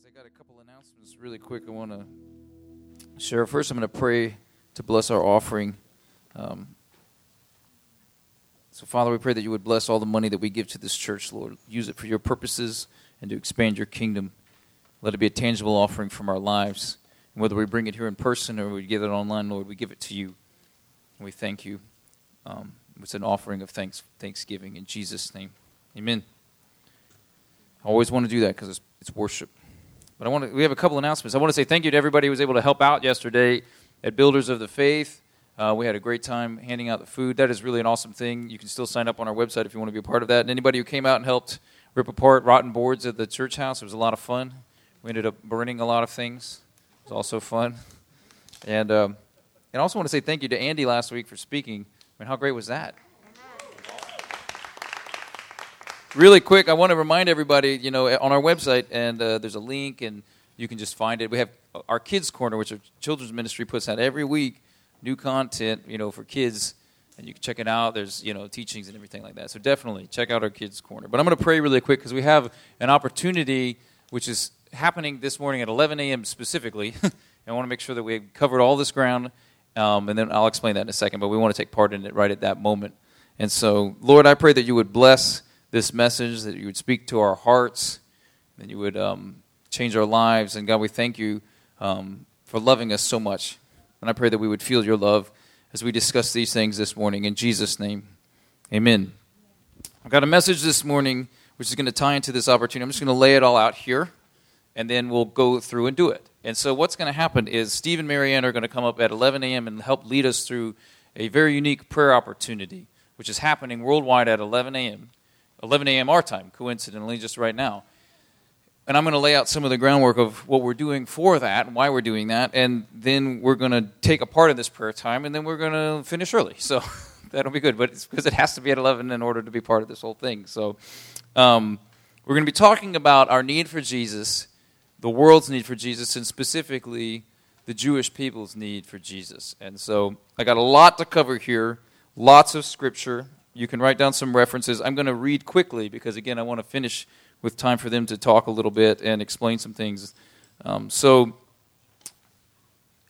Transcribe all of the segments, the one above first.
guys. I got a couple announcements really quick. I want to share. First, I'm going to pray to bless our offering. Um, so, Father, we pray that you would bless all the money that we give to this church, Lord. Use it for your purposes and to expand your kingdom. Let it be a tangible offering from our lives. And whether we bring it here in person or we give it online, Lord, we give it to you. And we thank you. Um, it's an offering of thanks, thanksgiving in Jesus' name. Amen. I always want to do that because it's, it's worship. But I want to, we have a couple announcements. I want to say thank you to everybody who was able to help out yesterday at Builders of the Faith. Uh, we had a great time handing out the food. That is really an awesome thing. You can still sign up on our website if you want to be a part of that. And anybody who came out and helped rip apart rotten boards at the church house, it was a lot of fun. We ended up burning a lot of things. It was also fun. And, um, and I also want to say thank you to Andy last week for speaking. I mean, how great was that? Really quick, I want to remind everybody, you know, on our website, and uh, there's a link, and you can just find it. We have our Kids Corner, which our children's ministry puts out every week, new content, you know, for kids, and you can check it out. There's, you know, teachings and everything like that. So definitely check out our Kids Corner. But I'm going to pray really quick because we have an opportunity, which is happening this morning at 11 a.m. specifically. and I want to make sure that we covered all this ground, um, and then I'll explain that in a second. But we want to take part in it right at that moment. And so, Lord, I pray that you would bless this message, that you would speak to our hearts, that you would um, change our lives. And God, we thank you um, for loving us so much. And I pray that we would feel your love as we discuss these things this morning. In Jesus' name, amen. I've got a message this morning which is going to tie into this opportunity. I'm just going to lay it all out here, and then we'll go through and do it. And so, what's going to happen is Steve and Marianne are going to come up at 11 a.m. and help lead us through a very unique prayer opportunity, which is happening worldwide at 11 a.m. 11 a.m. our time, coincidentally, just right now. And I'm going to lay out some of the groundwork of what we're doing for that and why we're doing that. And then we're going to take a part of this prayer time, and then we're going to finish early. So that'll be good. But it's because it has to be at 11 in order to be part of this whole thing. So um, we're going to be talking about our need for Jesus, the world's need for Jesus, and specifically the Jewish people's need for Jesus. And so I got a lot to cover here, lots of scripture. You can write down some references. I'm going to read quickly because, again, I want to finish with time for them to talk a little bit and explain some things. Um, so,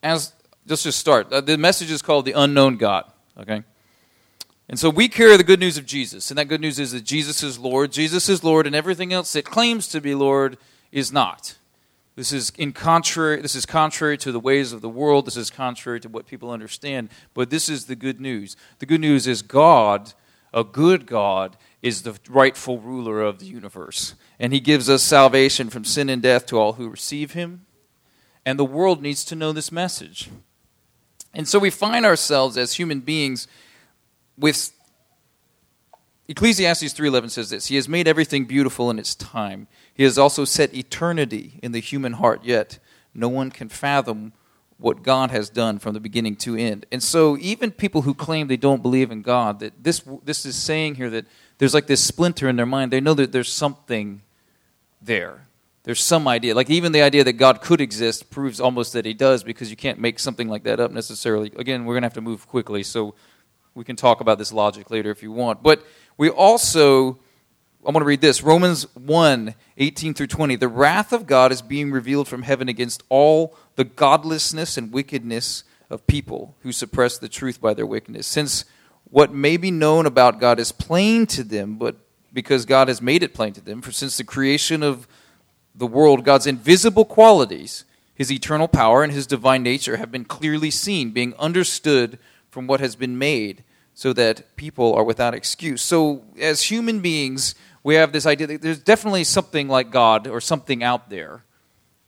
as let's just start. Uh, the message is called the unknown God. Okay. And so we carry the good news of Jesus, and that good news is that Jesus is Lord. Jesus is Lord, and everything else that claims to be Lord is not. This is in contrary. This is contrary to the ways of the world. This is contrary to what people understand. But this is the good news. The good news is God a good God is the rightful ruler of the universe. And he gives us salvation from sin and death to all who receive him. And the world needs to know this message. And so we find ourselves as human beings with Ecclesiastes 3:11 says this, he has made everything beautiful in its time. He has also set eternity in the human heart, yet no one can fathom what God has done from the beginning to end. And so even people who claim they don't believe in God, that this this is saying here that there's like this splinter in their mind. They know that there's something there. There's some idea. Like even the idea that God could exist proves almost that he does because you can't make something like that up necessarily. Again, we're going to have to move quickly, so we can talk about this logic later if you want. But we also I'm going to read this Romans 1 18 through 20. The wrath of God is being revealed from heaven against all the godlessness and wickedness of people who suppress the truth by their wickedness. Since what may be known about God is plain to them, but because God has made it plain to them, for since the creation of the world, God's invisible qualities, his eternal power, and his divine nature have been clearly seen, being understood from what has been made, so that people are without excuse. So, as human beings, we have this idea that there's definitely something like God or something out there.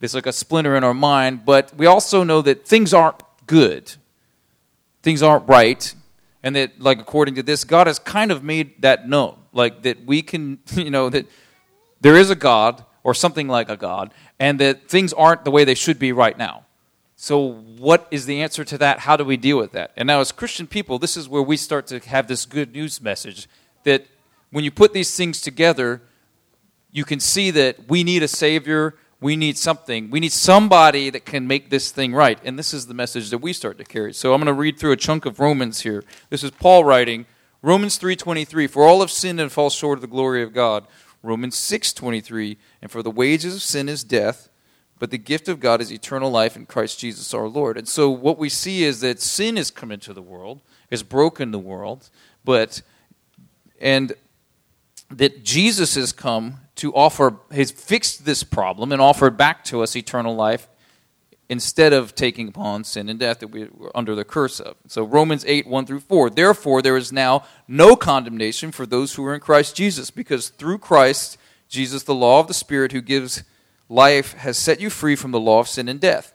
There's like a splinter in our mind, but we also know that things aren't good. Things aren't right. And that, like, according to this, God has kind of made that known. Like, that we can, you know, that there is a God or something like a God, and that things aren't the way they should be right now. So, what is the answer to that? How do we deal with that? And now, as Christian people, this is where we start to have this good news message that when you put these things together, you can see that we need a Savior, we need something, we need somebody that can make this thing right. And this is the message that we start to carry. So I'm going to read through a chunk of Romans here. This is Paul writing Romans 3:23 For all have sinned and fall short of the glory of God. Romans 6:23 And for the wages of sin is death, but the gift of God is eternal life in Christ Jesus our Lord. And so what we see is that sin has come into the world, has broken the world, but and that Jesus has come to offer has fixed this problem and offered back to us eternal life instead of taking upon sin and death that we were under the curse of. So Romans 8, 1 through 4. Therefore, there is now no condemnation for those who are in Christ Jesus, because through Christ Jesus, the law of the Spirit who gives life, has set you free from the law of sin and death.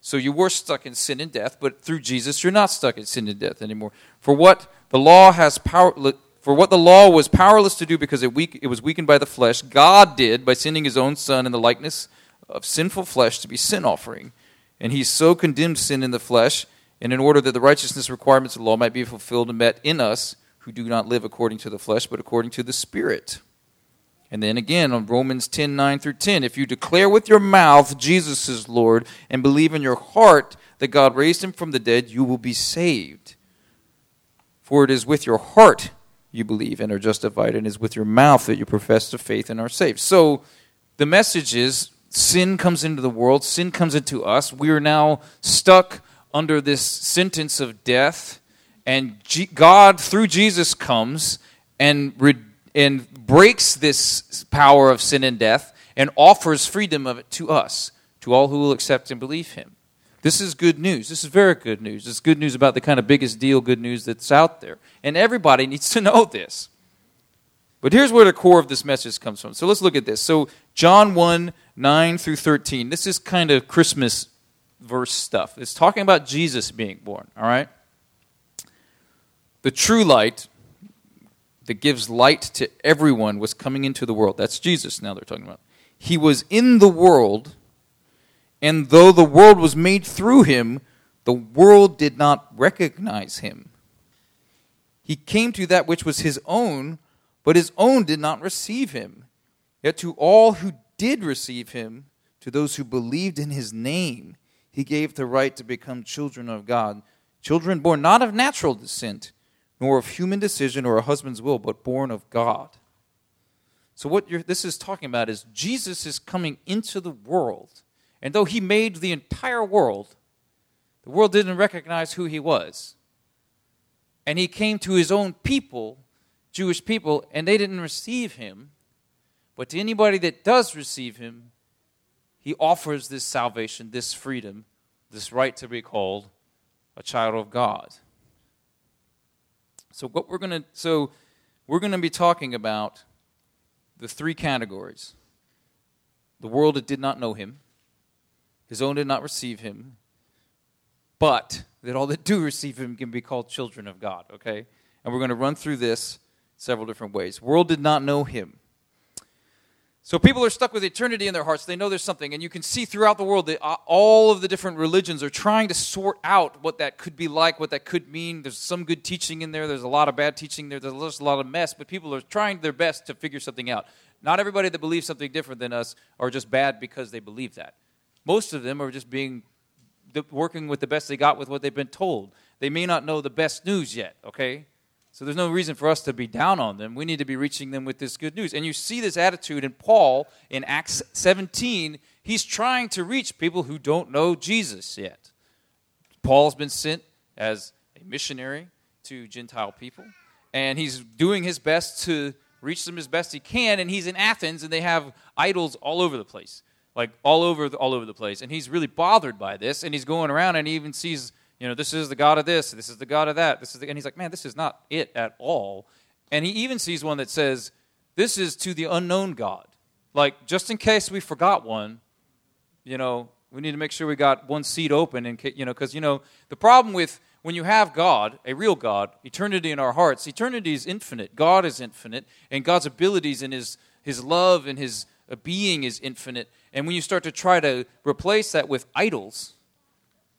So you were stuck in sin and death, but through Jesus you're not stuck in sin and death anymore. For what the law has power for what the law was powerless to do because it, weak, it was weakened by the flesh, God did by sending his own son in the likeness of sinful flesh to be sin offering. And he so condemned sin in the flesh, and in order that the righteousness requirements of the law might be fulfilled and met in us who do not live according to the flesh, but according to the Spirit. And then again on Romans 10 9 through 10, if you declare with your mouth Jesus is Lord and believe in your heart that God raised him from the dead, you will be saved. For it is with your heart you believe and are justified, and it is with your mouth that you profess the faith and are saved. So the message is sin comes into the world, sin comes into us. We are now stuck under this sentence of death, and God, through Jesus, comes and, re- and breaks this power of sin and death and offers freedom of it to us, to all who will accept and believe Him. This is good news. This is very good news. It's good news about the kind of biggest deal good news that's out there. And everybody needs to know this. But here's where the core of this message comes from. So let's look at this. So, John 1 9 through 13. This is kind of Christmas verse stuff. It's talking about Jesus being born, all right? The true light that gives light to everyone was coming into the world. That's Jesus now they're talking about. He was in the world, and though the world was made through him, the world did not recognize him. He came to that which was his own but his own did not receive him. Yet to all who did receive him, to those who believed in his name, he gave the right to become children of God. Children born not of natural descent, nor of human decision or a husband's will, but born of God. So, what this is talking about is Jesus is coming into the world. And though he made the entire world, the world didn't recognize who he was. And he came to his own people Jewish people, and they didn't receive him. But to anybody that does receive him, he offers this salvation, this freedom, this right to be called a child of God. So what we're going to so we're going to be talking about the three categories. The world that did not know him, his own did not receive him, but that all that do receive him can be called children of God, okay? And we're going to run through this several different ways. World did not know him. So people are stuck with eternity in their hearts. They know there's something. And you can see throughout the world that uh, all of the different religions are trying to sort out what that could be like, what that could mean. There's some good teaching in there, there's a lot of bad teaching there, there's a lot of mess, but people are trying their best to figure something out. Not everybody that believes something different than us are just bad because they believe that. Most of them are just being working with the best they got with what they've been told. They may not know the best news yet, okay? So there's no reason for us to be down on them. We need to be reaching them with this good news. And you see this attitude in Paul in Acts 17. He's trying to reach people who don't know Jesus yet. Paul's been sent as a missionary to Gentile people, and he's doing his best to reach them as best he can. And he's in Athens, and they have idols all over the place, like all over the, all over the place. And he's really bothered by this, and he's going around and he even sees you know, this is the God of this, this is the God of that, this is the, and he's like, man, this is not it at all. And he even sees one that says, this is to the unknown God. Like, just in case we forgot one, you know, we need to make sure we got one seat open, and you know, because you know, the problem with when you have God, a real God, eternity in our hearts, eternity is infinite. God is infinite, and God's abilities and His His love and His uh, being is infinite. And when you start to try to replace that with idols,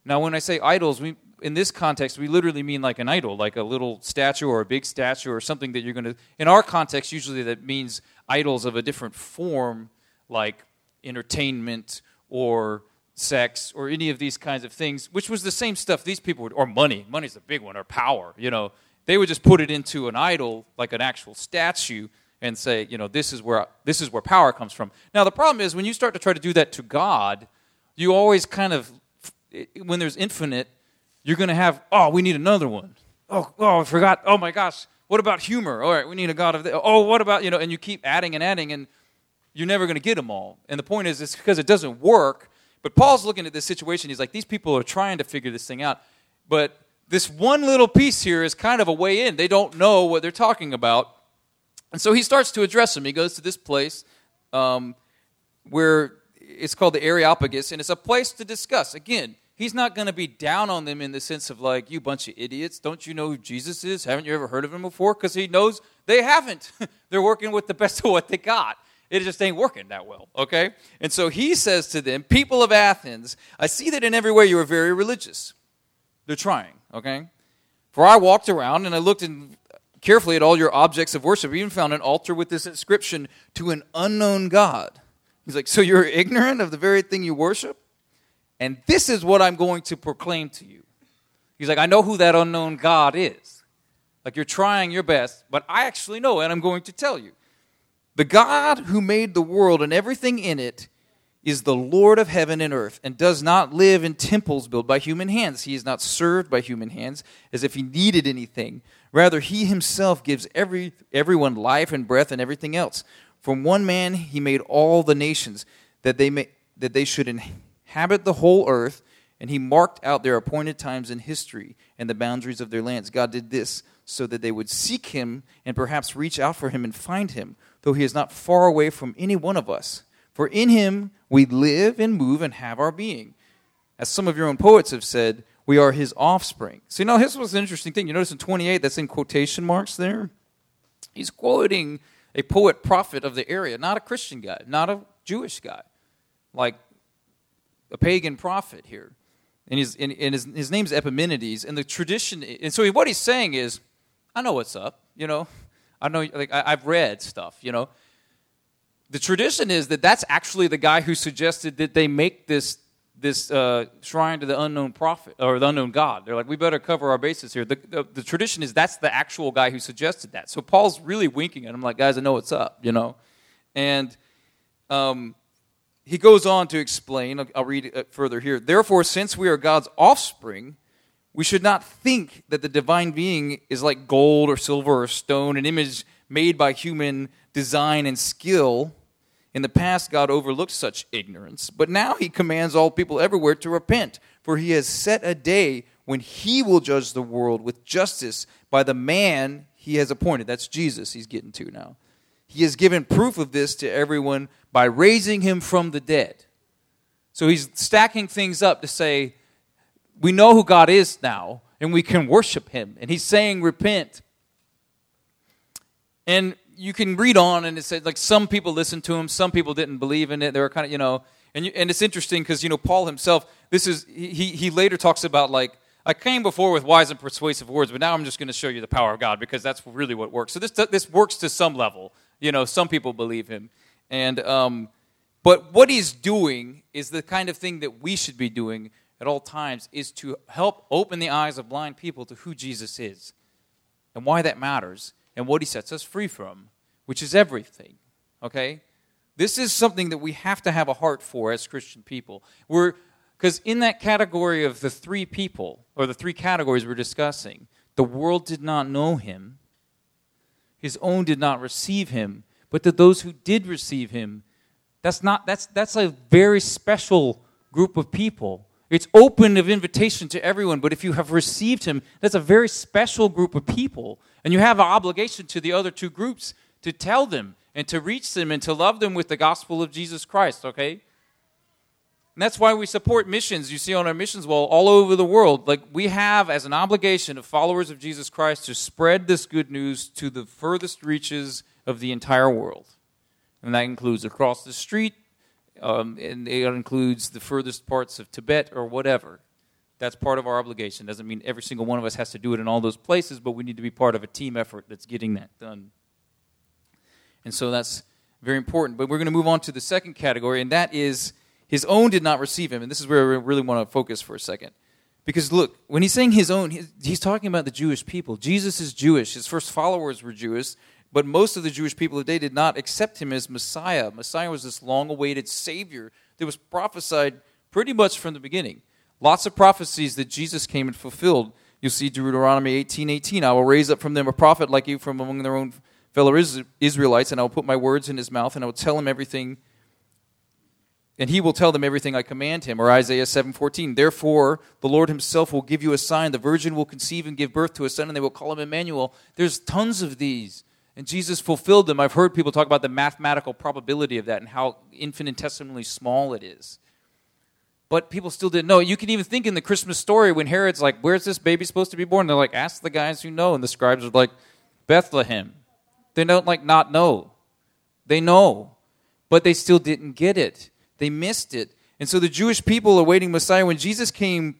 now, when I say idols, we, in this context, we literally mean like an idol, like a little statue or a big statue or something that you're going to. In our context, usually that means idols of a different form, like entertainment or sex or any of these kinds of things, which was the same stuff these people would, or money. Money's the big one, or power. You know, they would just put it into an idol, like an actual statue, and say, you know, this is where this is where power comes from. Now, the problem is when you start to try to do that to God you always kind of, when there's infinite, you're going to have, oh, we need another one. Oh, oh, I forgot. Oh my gosh. What about humor? All right, we need a God of the, oh, what about, you know, and you keep adding and adding, and you're never going to get them all. And the point is, it's because it doesn't work. But Paul's looking at this situation. He's like, these people are trying to figure this thing out. But this one little piece here is kind of a way in. They don't know what they're talking about. And so he starts to address them. He goes to this place um, where it's called the Areopagus, and it's a place to discuss. Again, he's not going to be down on them in the sense of like, you bunch of idiots. Don't you know who Jesus is? Haven't you ever heard of him before? Because he knows they haven't. They're working with the best of what they got. It just ain't working that well, okay? And so he says to them, People of Athens, I see that in every way you are very religious. They're trying, okay? For I walked around and I looked in carefully at all your objects of worship. I even found an altar with this inscription to an unknown God. He's like, So you're ignorant of the very thing you worship? And this is what I'm going to proclaim to you. He's like, I know who that unknown God is. Like, you're trying your best, but I actually know, and I'm going to tell you. The God who made the world and everything in it is the Lord of heaven and earth and does not live in temples built by human hands. He is not served by human hands as if he needed anything. Rather, he himself gives every, everyone life and breath and everything else. From one man he made all the nations that they, may, that they should inhabit the whole earth, and he marked out their appointed times in history and the boundaries of their lands. God did this so that they would seek him and perhaps reach out for him and find him though he is not far away from any one of us. For in him we live and move and have our being. As some of your own poets have said, we are his offspring. See, now this was an interesting thing. You notice in 28, that's in quotation marks there. He's quoting a poet prophet of the area, not a Christian guy, not a Jewish guy, like a pagan prophet here. And, he's, and, and his, his name's Epimenides. And the tradition, and so what he's saying is, I know what's up, you know. I know, like I, have read stuff, you know. The tradition is that that's actually the guy who suggested that they make this this uh, shrine to the unknown prophet or the unknown God. They're like, we better cover our bases here. The, the, the, tradition is that's the actual guy who suggested that. So Paul's really winking at him, like, guys, I know what's up, you know. And um, he goes on to explain. I'll, I'll read it further here. Therefore, since we are God's offspring we should not think that the divine being is like gold or silver or stone, an image made by human design and skill. In the past, God overlooked such ignorance, but now He commands all people everywhere to repent, for He has set a day when He will judge the world with justice by the man He has appointed. That's Jesus, He's getting to now. He has given proof of this to everyone by raising Him from the dead. So He's stacking things up to say, we know who God is now, and we can worship Him. And He's saying, repent. And you can read on, and it said, like, some people listened to Him, some people didn't believe in it. They were kind of, you know, and, you, and it's interesting because, you know, Paul himself, this is, he, he later talks about, like, I came before with wise and persuasive words, but now I'm just going to show you the power of God because that's really what works. So this, this works to some level. You know, some people believe Him. And, um, but what he's doing is the kind of thing that we should be doing at all times is to help open the eyes of blind people to who Jesus is and why that matters and what he sets us free from, which is everything. Okay? This is something that we have to have a heart for as Christian people. Because in that category of the three people, or the three categories we're discussing, the world did not know him, his own did not receive him, but to those who did receive him, that's not that's that's a very special group of people it's open of invitation to everyone, but if you have received him, that's a very special group of people. And you have an obligation to the other two groups to tell them and to reach them and to love them with the gospel of Jesus Christ, okay? And that's why we support missions. You see on our missions wall all over the world. Like we have as an obligation of followers of Jesus Christ to spread this good news to the furthest reaches of the entire world. And that includes across the street, um, and it includes the furthest parts of Tibet or whatever. That's part of our obligation. Doesn't mean every single one of us has to do it in all those places, but we need to be part of a team effort that's getting that done. And so that's very important. But we're going to move on to the second category, and that is his own did not receive him. And this is where we really want to focus for a second. Because look, when he's saying his own, he's talking about the Jewish people. Jesus is Jewish. His first followers were Jewish. But most of the Jewish people of the day did not accept him as Messiah. Messiah was this long awaited Savior that was prophesied pretty much from the beginning. Lots of prophecies that Jesus came and fulfilled. You'll see Deuteronomy 18 18. I will raise up from them a prophet like you from among their own fellow Israelites, and I will put my words in his mouth, and I will tell him everything and he will tell them everything I command him. Or Isaiah 7:14. Therefore, the Lord himself will give you a sign. The virgin will conceive and give birth to a son, and they will call him Emmanuel. There's tons of these. And Jesus fulfilled them. I've heard people talk about the mathematical probability of that and how infinitesimally small it is. But people still didn't know. You can even think in the Christmas story when Herod's like, Where's this baby supposed to be born? They're like, Ask the guys who know. And the scribes are like, Bethlehem. They don't like not know. They know. But they still didn't get it. They missed it. And so the Jewish people awaiting Messiah, when Jesus came,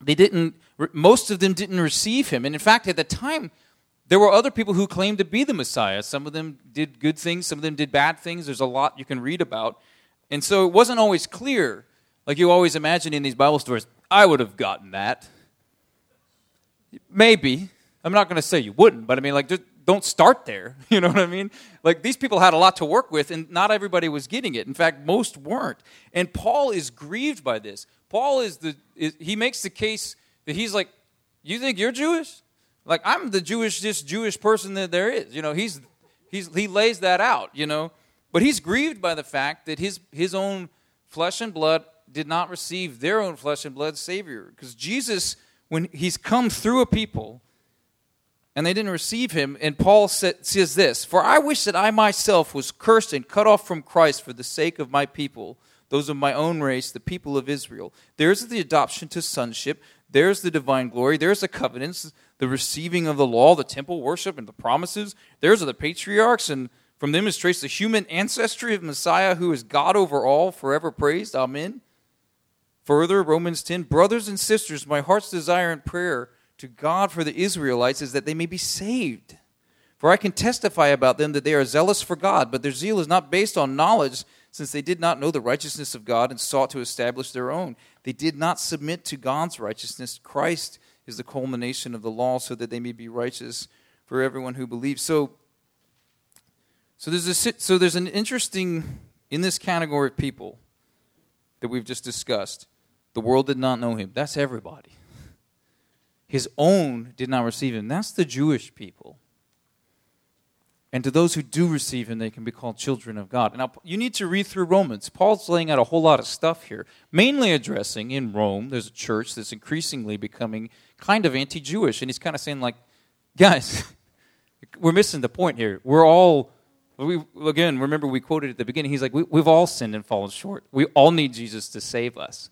they didn't, most of them didn't receive him. And in fact, at the time, there were other people who claimed to be the Messiah. Some of them did good things, some of them did bad things. There's a lot you can read about. And so it wasn't always clear. Like you always imagine in these Bible stories, I would have gotten that. Maybe. I'm not going to say you wouldn't, but I mean, like, don't start there. You know what I mean? Like these people had a lot to work with, and not everybody was getting it. In fact, most weren't. And Paul is grieved by this. Paul is the is, he makes the case that he's like, you think you're Jewish? Like I'm the Jewish, just Jewish person that there is. You know, he's he's he lays that out. You know, but he's grieved by the fact that his his own flesh and blood did not receive their own flesh and blood Savior, because Jesus, when he's come through a people and they didn't receive him. And Paul says this For I wish that I myself was cursed and cut off from Christ for the sake of my people, those of my own race, the people of Israel. There's the adoption to sonship, there's the divine glory, there's the covenants, the receiving of the law, the temple worship, and the promises. There's the patriarchs, and from them is traced the human ancestry of Messiah, who is God over all, forever praised. Amen. Further, Romans 10 Brothers and sisters, my heart's desire and prayer to God for the Israelites is that they may be saved. For I can testify about them that they are zealous for God, but their zeal is not based on knowledge, since they did not know the righteousness of God and sought to establish their own. They did not submit to God's righteousness. Christ is the culmination of the law, so that they may be righteous for everyone who believes. So, so there's a, so there's an interesting in this category of people that we've just discussed. The world did not know him. That's everybody his own did not receive him. That's the Jewish people. And to those who do receive him, they can be called children of God. Now, you need to read through Romans. Paul's laying out a whole lot of stuff here, mainly addressing in Rome, there's a church that's increasingly becoming kind of anti Jewish. And he's kind of saying, like, guys, we're missing the point here. We're all, we, again, remember we quoted at the beginning, he's like, we, we've all sinned and fallen short. We all need Jesus to save us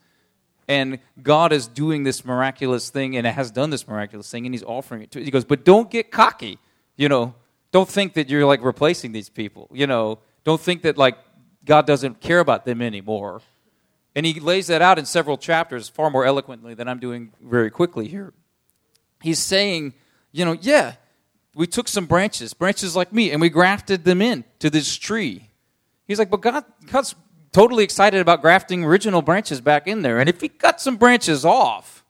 and God is doing this miraculous thing and has done this miraculous thing and he's offering it to He goes, but don't get cocky. You know, don't think that you're like replacing these people. You know, don't think that like God doesn't care about them anymore. And he lays that out in several chapters far more eloquently than I'm doing very quickly here. He's saying, you know, yeah, we took some branches, branches like me, and we grafted them in to this tree. He's like, but God, God's totally excited about grafting original branches back in there. And if he cut some branches off,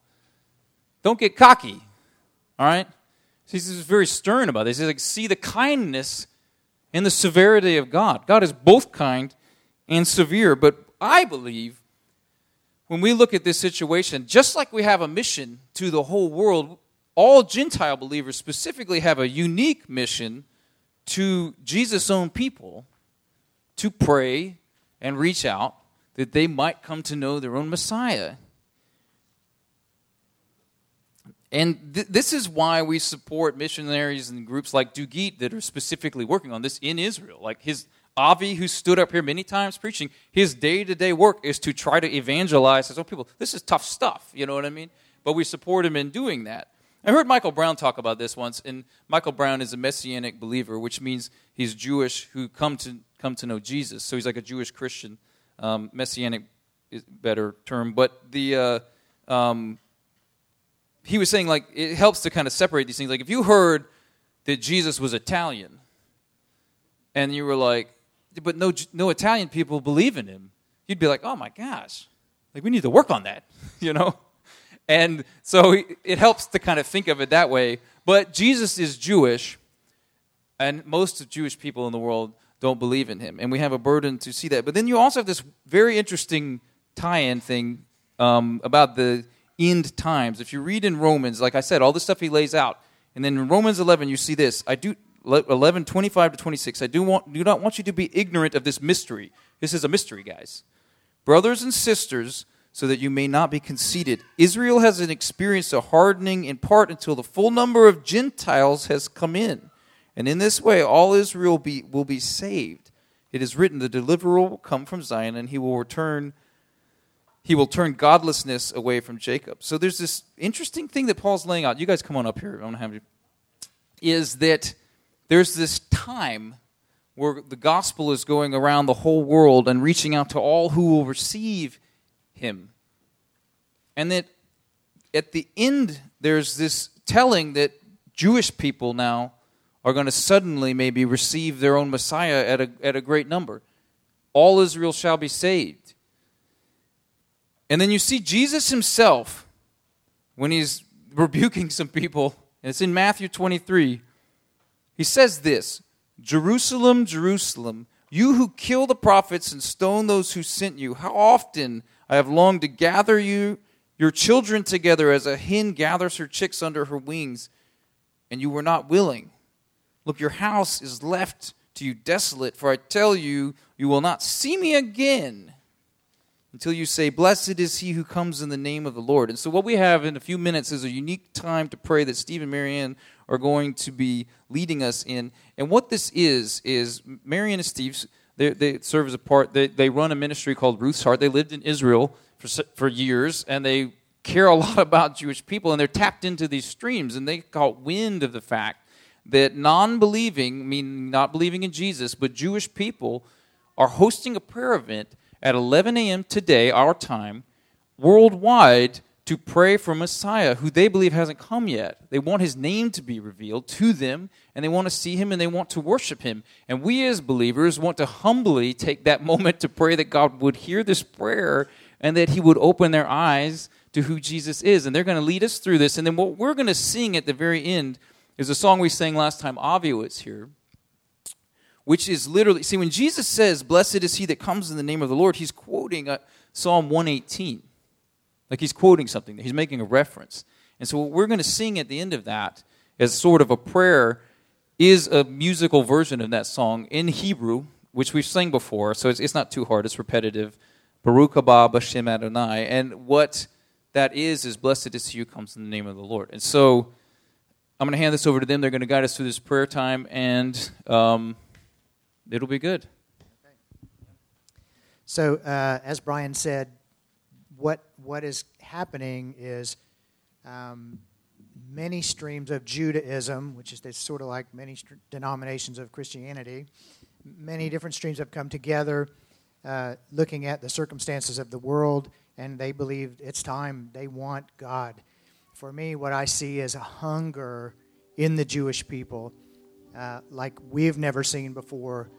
don't get cocky. All right? He's very stern about this. He's like, see the kindness and the severity of God. God is both kind and severe. But I believe when we look at this situation, just like we have a mission to the whole world, all Gentile believers specifically have a unique mission to Jesus' own people to pray and reach out that they might come to know their own Messiah. And th- this is why we support missionaries and groups like Dugit that are specifically working on this in Israel. Like his Avi, who stood up here many times preaching, his day to day work is to try to evangelize his own people. This is tough stuff, you know what I mean? But we support him in doing that. I heard Michael Brown talk about this once, and Michael Brown is a messianic believer, which means he's Jewish who come to come to know Jesus. So he's like a Jewish Christian. Um, messianic is better term, but the uh, um, he was saying like it helps to kind of separate these things. Like if you heard that Jesus was Italian, and you were like, but no no Italian people believe in him, you'd be like, oh my gosh, like we need to work on that, you know. And so it helps to kind of think of it that way. But Jesus is Jewish, and most Jewish people in the world don't believe in him. And we have a burden to see that. But then you also have this very interesting tie-in thing um, about the end times. If you read in Romans, like I said, all the stuff he lays out, and then in Romans 11 you see this. I do 11 25 to 26. I do want do not want you to be ignorant of this mystery. This is a mystery, guys. Brothers and sisters, so that you may not be conceited. Israel has experienced a hardening in part until the full number of Gentiles has come in. And in this way, all Israel be, will be saved. It is written, The deliverer will come from Zion, and he will return. He will turn godlessness away from Jacob. So there's this interesting thing that Paul's laying out. You guys come on up here. I don't have you. Is that there's this time where the gospel is going around the whole world and reaching out to all who will receive him. And that at the end, there's this telling that Jewish people now are going to suddenly maybe receive their own Messiah at a, at a great number. All Israel shall be saved. And then you see Jesus himself when he's rebuking some people, and it's in Matthew 23. He says this Jerusalem, Jerusalem, you who kill the prophets and stone those who sent you, how often I have longed to gather you, your children together as a hen gathers her chicks under her wings, and you were not willing. Look, your house is left to you desolate, for I tell you, you will not see me again until you say, Blessed is he who comes in the name of the Lord. And so, what we have in a few minutes is a unique time to pray that Steve and Marianne are going to be leading us in. And what this is, is Marianne and Steve they, they serve as a part, they, they run a ministry called Ruth's Heart. They lived in Israel for, for years, and they care a lot about Jewish people, and they're tapped into these streams, and they caught wind of the fact that non believing, meaning not believing in Jesus, but Jewish people are hosting a prayer event at 11 a.m. today, our time, worldwide, to pray for Messiah, who they believe hasn't come yet. They want his name to be revealed to them, and they want to see him and they want to worship him. And we as believers want to humbly take that moment to pray that God would hear this prayer and that he would open their eyes to who Jesus is. And they're going to lead us through this. And then what we're going to sing at the very end is a song we sang last time Avio is here, which is literally, see, when Jesus says, Blessed is he that comes in the name of the Lord, he's quoting uh, Psalm 118. Like he's quoting something, he's making a reference. And so, what we're going to sing at the end of that, as sort of a prayer, is a musical version of that song in Hebrew, which we've sang before. So, it's, it's not too hard, it's repetitive. Baruch haba b'shem Adonai. And what that is, is blessed is he who comes in the name of the Lord. And so, I'm going to hand this over to them. They're going to guide us through this prayer time, and um, it'll be good. So, uh, as Brian said, what what is happening is um, many streams of Judaism, which is sort of like many st- denominations of Christianity, many different streams have come together, uh, looking at the circumstances of the world, and they believe it's time. They want God. For me, what I see is a hunger in the Jewish people, uh, like we've never seen before.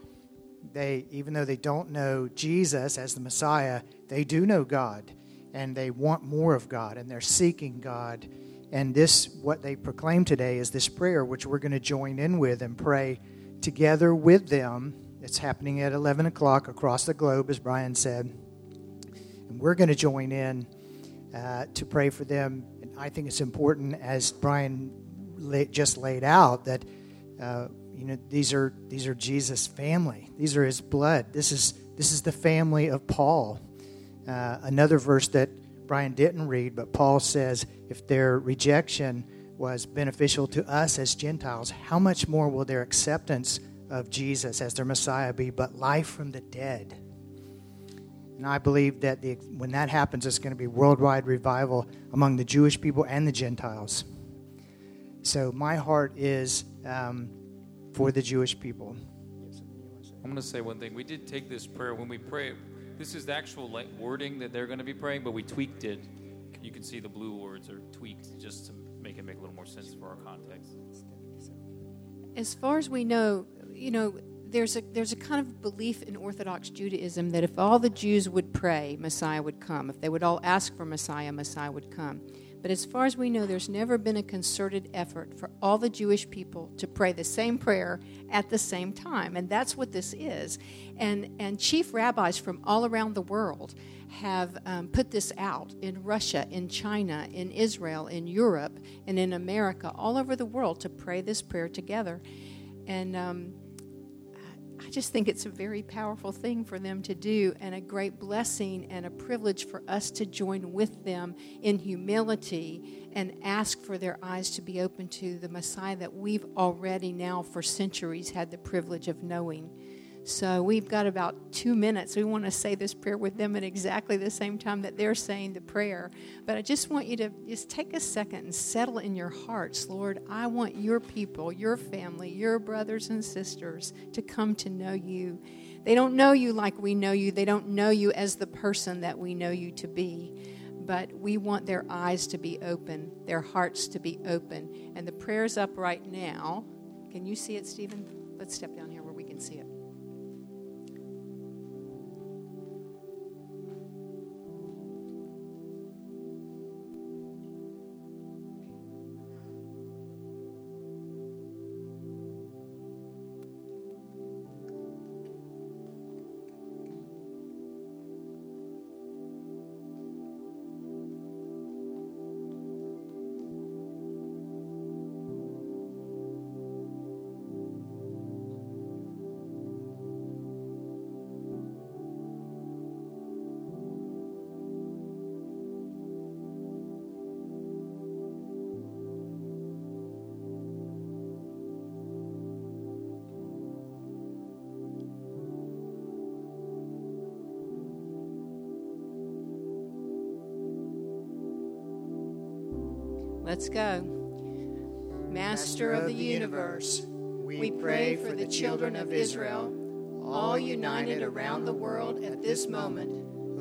They, even though they don't know Jesus as the Messiah, they do know God and they want more of God and they're seeking God. And this, what they proclaim today, is this prayer, which we're going to join in with and pray together with them. It's happening at 11 o'clock across the globe, as Brian said. And we're going to join in uh, to pray for them. And I think it's important, as Brian just laid out, that. Uh, you know these are these are Jesus' family. These are his blood. This is this is the family of Paul. Uh, another verse that Brian didn't read, but Paul says, if their rejection was beneficial to us as Gentiles, how much more will their acceptance of Jesus as their Messiah be but life from the dead? And I believe that the, when that happens, it's going to be worldwide revival among the Jewish people and the Gentiles. So my heart is um, for the Jewish people. I'm going to say one thing. We did take this prayer when we pray this is the actual like, wording that they're going to be praying, but we tweaked it. You can see the blue words are tweaked just to make it make a little more sense for our context. As far as we know, you know, there's a there's a kind of belief in Orthodox Judaism that if all the Jews would pray, Messiah would come. If they would all ask for Messiah, Messiah would come. But as far as we know, there's never been a concerted effort for all the Jewish people to pray the same prayer at the same time. And that's what this is. And, and chief rabbis from all around the world have um, put this out in Russia, in China, in Israel, in Europe, and in America, all over the world to pray this prayer together. And um, I just think it's a very powerful thing for them to do and a great blessing and a privilege for us to join with them in humility and ask for their eyes to be open to the Messiah that we've already now for centuries had the privilege of knowing. So we've got about two minutes. We want to say this prayer with them at exactly the same time that they're saying the prayer. But I just want you to just take a second and settle in your hearts, Lord. I want your people, your family, your brothers and sisters to come to know you. They don't know you like we know you, they don't know you as the person that we know you to be. But we want their eyes to be open, their hearts to be open. And the prayer's up right now. Can you see it, Stephen? Let's step down here where we can see it. Let's go. Master of the universe, we pray for the children of Israel, all united around the world at this moment,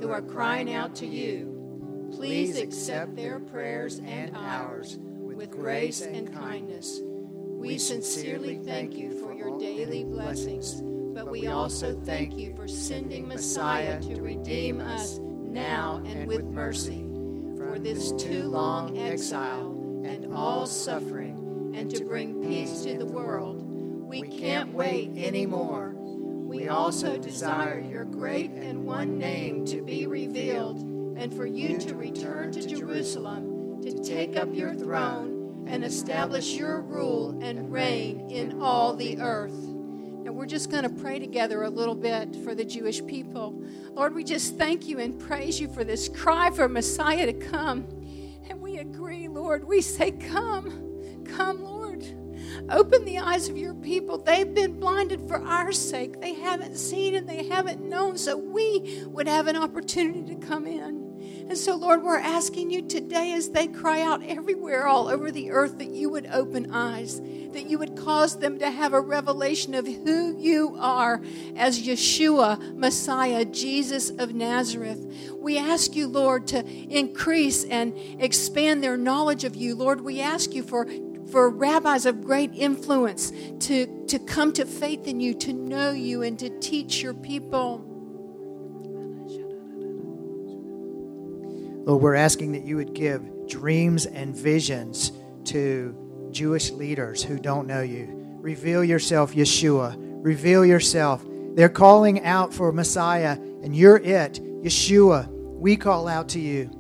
who are crying out to you. Please accept their prayers and ours with grace and kindness. We sincerely thank you for your daily blessings, but we also thank you for sending Messiah to redeem us now and with mercy for this too long exile all suffering, and to bring peace to the world. We can't wait anymore. We also desire your great and one name to be revealed, and for you to return to Jerusalem to take up your throne and establish your rule and reign in all the earth. Now, we're just going to pray together a little bit for the Jewish people. Lord, we just thank you and praise you for this cry for Messiah to come. Agree, Lord. We say, Come, come, Lord. Open the eyes of your people. They've been blinded for our sake. They haven't seen and they haven't known, so we would have an opportunity to come in. And so, Lord, we're asking you today as they cry out everywhere, all over the earth, that you would open eyes, that you would cause them to have a revelation of who you are as Yeshua, Messiah, Jesus of Nazareth. We ask you, Lord, to increase and expand their knowledge of you. Lord, we ask you for for rabbis of great influence to, to come to faith in you, to know you, and to teach your people. Lord, we're asking that you would give dreams and visions to Jewish leaders who don't know you. Reveal yourself, Yeshua. Reveal yourself. They're calling out for Messiah, and you're it, Yeshua. We call out to you.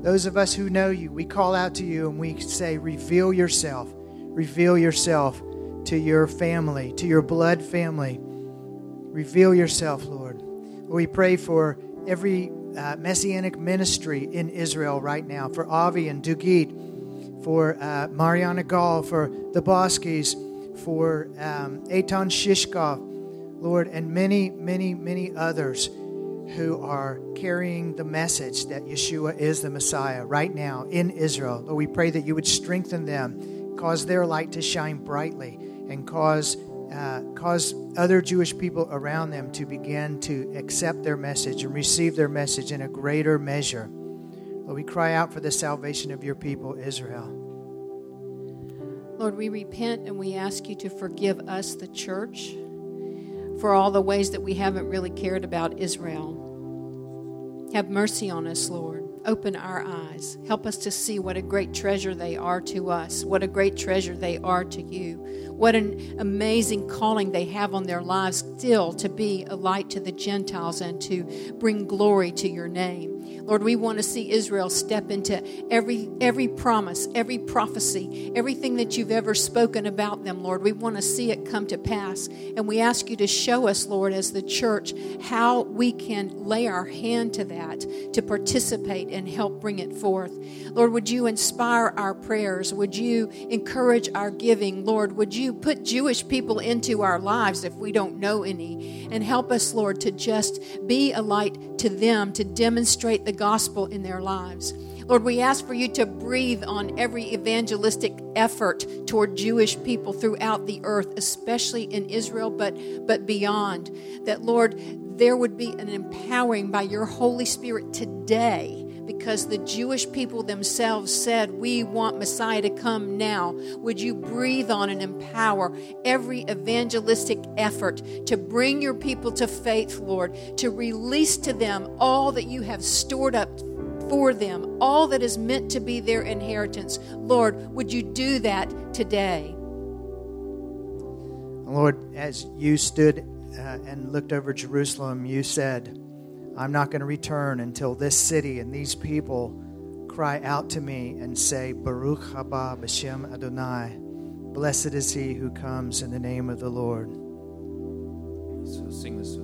Those of us who know you, we call out to you and we say, Reveal yourself. Reveal yourself to your family, to your blood family. Reveal yourself, Lord. We pray for every uh, messianic ministry in Israel right now for Avi and Dugit, for uh, Mariana Gall, for the Boskis, for um, Eitan Shishkoff, Lord, and many, many, many others who are carrying the message that Yeshua is the Messiah right now in Israel. Lord, we pray that you would strengthen them, cause their light to shine brightly, and cause uh, cause other Jewish people around them to begin to accept their message and receive their message in a greater measure. Lord, we cry out for the salvation of your people, Israel. Lord, we repent and we ask you to forgive us, the church. for all the ways that we haven't really cared about Israel. Have mercy on us, Lord. Open our eyes. Help us to see what a great treasure they are to us, what a great treasure they are to you, what an amazing calling they have on their lives still to be a light to the Gentiles and to bring glory to your name. Lord, we want to see Israel step into every every promise, every prophecy, everything that you've ever spoken about them, Lord. We want to see it come to pass. And we ask you to show us, Lord, as the church, how we can lay our hand to that to participate and help bring it forth. Lord, would you inspire our prayers? Would you encourage our giving? Lord, would you put Jewish people into our lives if we don't know any? And help us, Lord, to just be a light to them, to demonstrate the gospel in their lives. Lord, we ask for you to breathe on every evangelistic effort toward Jewish people throughout the earth, especially in Israel, but, but beyond. That, Lord, there would be an empowering by your Holy Spirit today because the Jewish people themselves said, We want Messiah to come now. Would you breathe on and empower every evangelistic effort to bring your people to faith, Lord, to release to them all that you have stored up for them, all that is meant to be their inheritance? Lord, would you do that today? Lord, as you stood uh, and looked over Jerusalem, you said, I'm not going to return until this city and these people cry out to me and say, Baruch haba b'shem Adonai. Blessed is he who comes in the name of the Lord. So sing this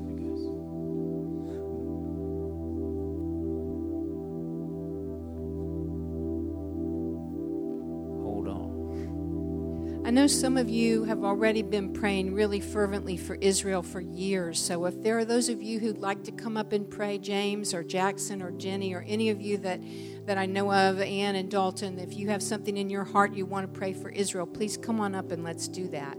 I know some of you have already been praying really fervently for Israel for years. So if there are those of you who'd like to come up and pray, James or Jackson or Jenny or any of you that, that I know of, Ann and Dalton, if you have something in your heart you want to pray for Israel, please come on up and let's do that.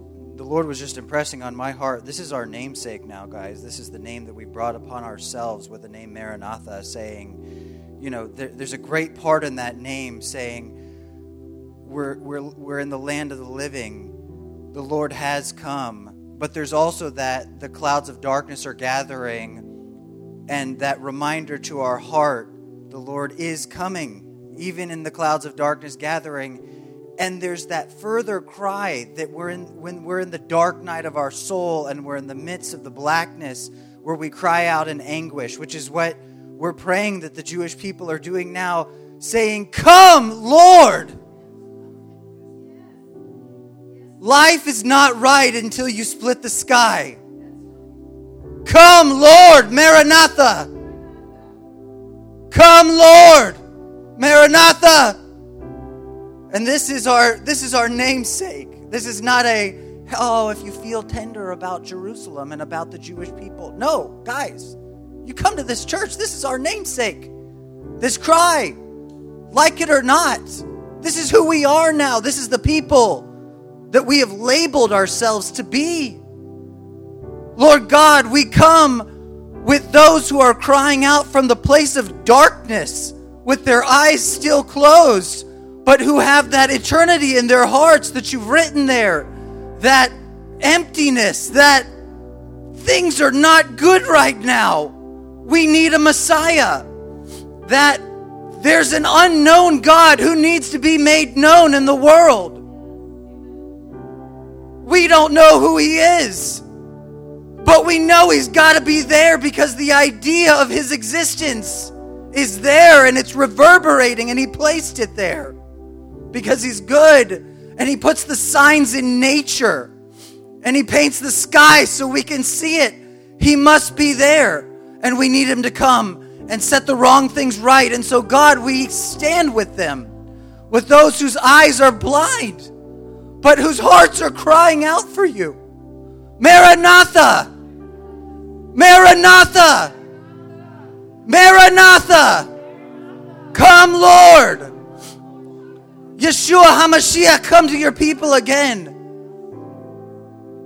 Was the Lord was just impressing on my heart. This is our namesake now, guys. This is the name that we brought upon ourselves with the name Maranatha, saying, you know, there, there's a great part in that name saying, we're, we're, we're in the land of the living. The Lord has come. But there's also that the clouds of darkness are gathering, and that reminder to our heart the Lord is coming, even in the clouds of darkness gathering and there's that further cry that we're in when we're in the dark night of our soul and we're in the midst of the blackness where we cry out in anguish which is what we're praying that the jewish people are doing now saying come lord! Life is not right until you split the sky. Come lord maranatha! Come lord maranatha and this is our this is our namesake. This is not a oh, if you feel tender about Jerusalem and about the Jewish people. No, guys, you come to this church. This is our namesake. This cry, like it or not, this is who we are now. This is the people that we have labeled ourselves to be. Lord God, we come with those who are crying out from the place of darkness with their eyes still closed but who have that eternity in their hearts that you've written there, that emptiness, that things are not good right now. We need a Messiah. That there's an unknown God who needs to be made known in the world. We don't know who He is, but we know He's got to be there because the idea of His existence is there and it's reverberating, and He placed it there because He's good and He puts the signs in nature and He paints the sky so we can see it. He must be there and we need Him to come and set the wrong things right. And so, God, we stand with them, with those whose eyes are blind, but whose hearts are crying out for you. Maranatha! Maranatha! Maranatha! Come, Lord! Yeshua HaMashiach, come to your people again.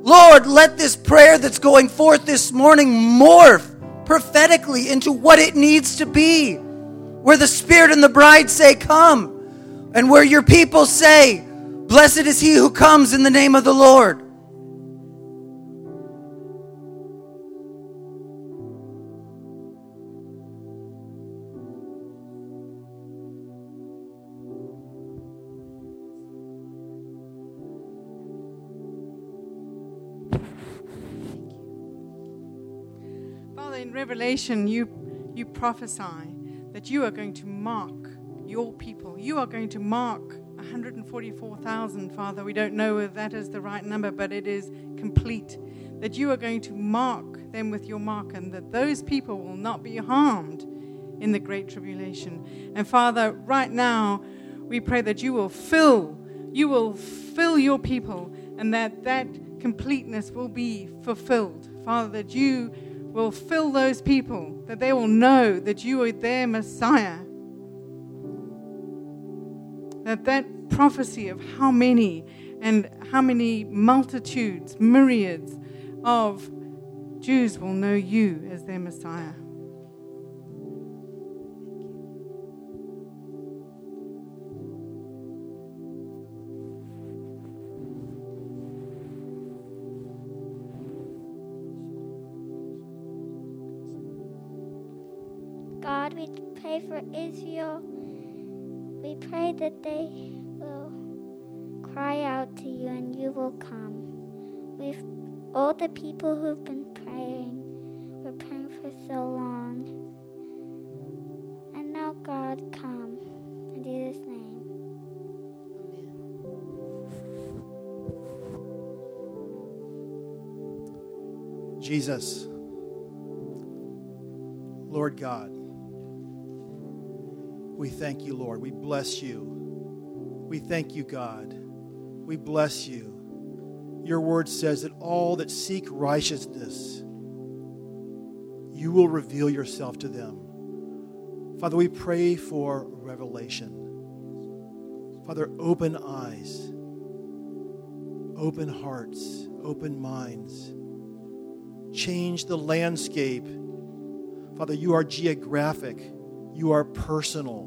Lord, let this prayer that's going forth this morning morph prophetically into what it needs to be. Where the Spirit and the bride say, Come, and where your people say, Blessed is he who comes in the name of the Lord. Revelation, you, you prophesy that you are going to mark your people. You are going to mark 144,000, Father. We don't know if that is the right number, but it is complete. That you are going to mark them with your mark, and that those people will not be harmed in the great tribulation. And Father, right now, we pray that you will fill, you will fill your people, and that that completeness will be fulfilled. Father, that you will fill those people, that they will know that you are their Messiah. That that prophecy of how many and how many multitudes, myriads of Jews will know you as their Messiah. Pray for Israel. We pray that they will cry out to you and you will come. We've all the people who've been praying, we're praying for so long. And now, God, come. In Jesus' name. Jesus, Lord God, we thank you, Lord. We bless you. We thank you, God. We bless you. Your word says that all that seek righteousness, you will reveal yourself to them. Father, we pray for revelation. Father, open eyes, open hearts, open minds. Change the landscape. Father, you are geographic, you are personal.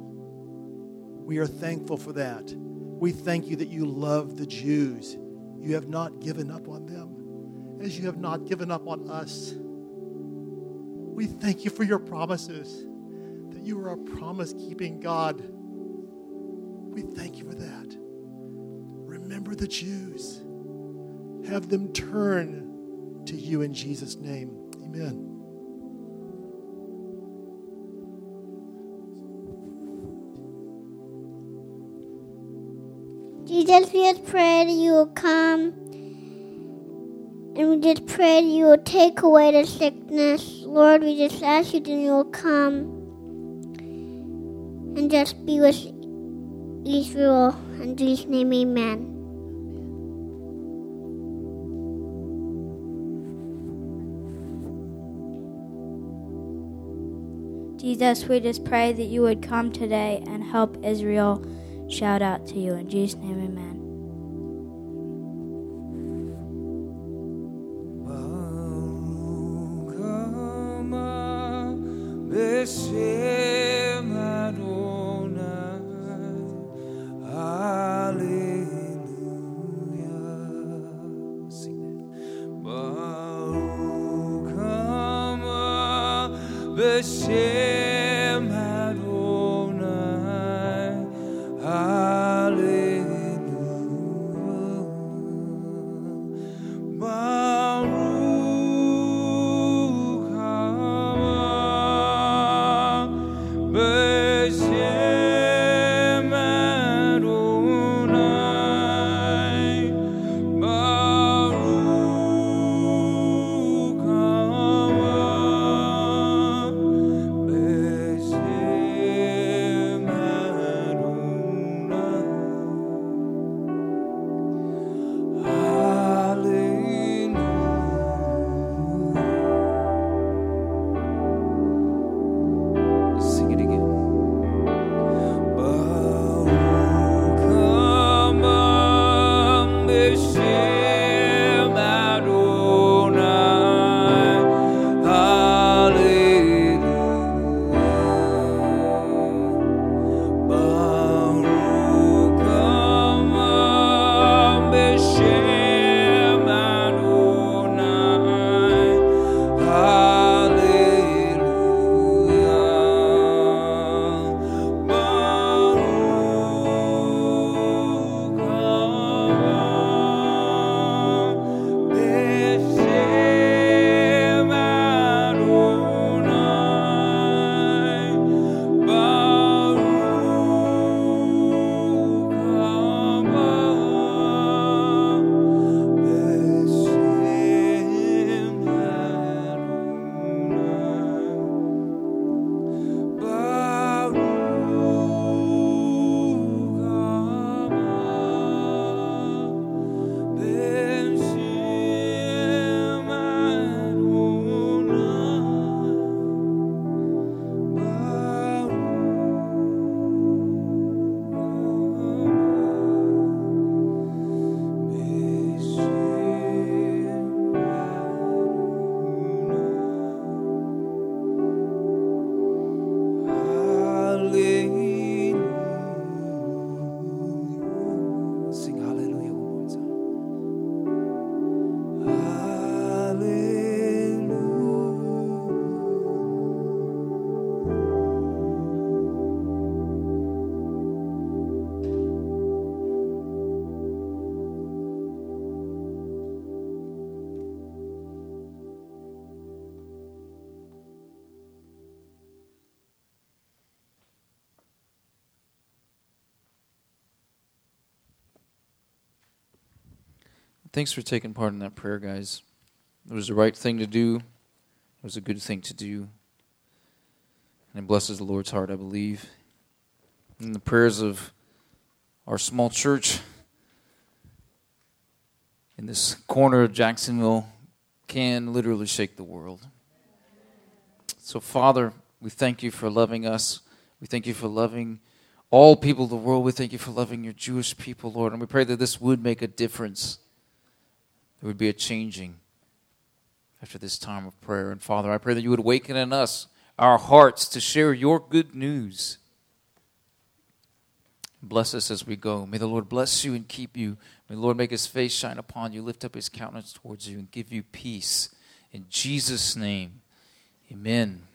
We are thankful for that. We thank you that you love the Jews. You have not given up on them as you have not given up on us. We thank you for your promises, that you are a promise keeping God. We thank you for that. Remember the Jews. Have them turn to you in Jesus' name. Amen. Will come. And we just pray that you will take away the sickness. Lord, we just ask you that you will come and just be with Israel. In Jesus' name, amen. Jesus, we just pray that you would come today and help Israel shout out to you. In Jesus' name, amen. Beshem Thanks for taking part in that prayer, guys. It was the right thing to do. It was a good thing to do. And it blesses the Lord's heart, I believe. And the prayers of our small church in this corner of Jacksonville can literally shake the world. So, Father, we thank you for loving us. We thank you for loving all people of the world. We thank you for loving your Jewish people, Lord. And we pray that this would make a difference. There would be a changing after this time of prayer. And Father, I pray that you would awaken in us our hearts to share your good news. Bless us as we go. May the Lord bless you and keep you. May the Lord make his face shine upon you, lift up his countenance towards you, and give you peace. In Jesus' name, amen.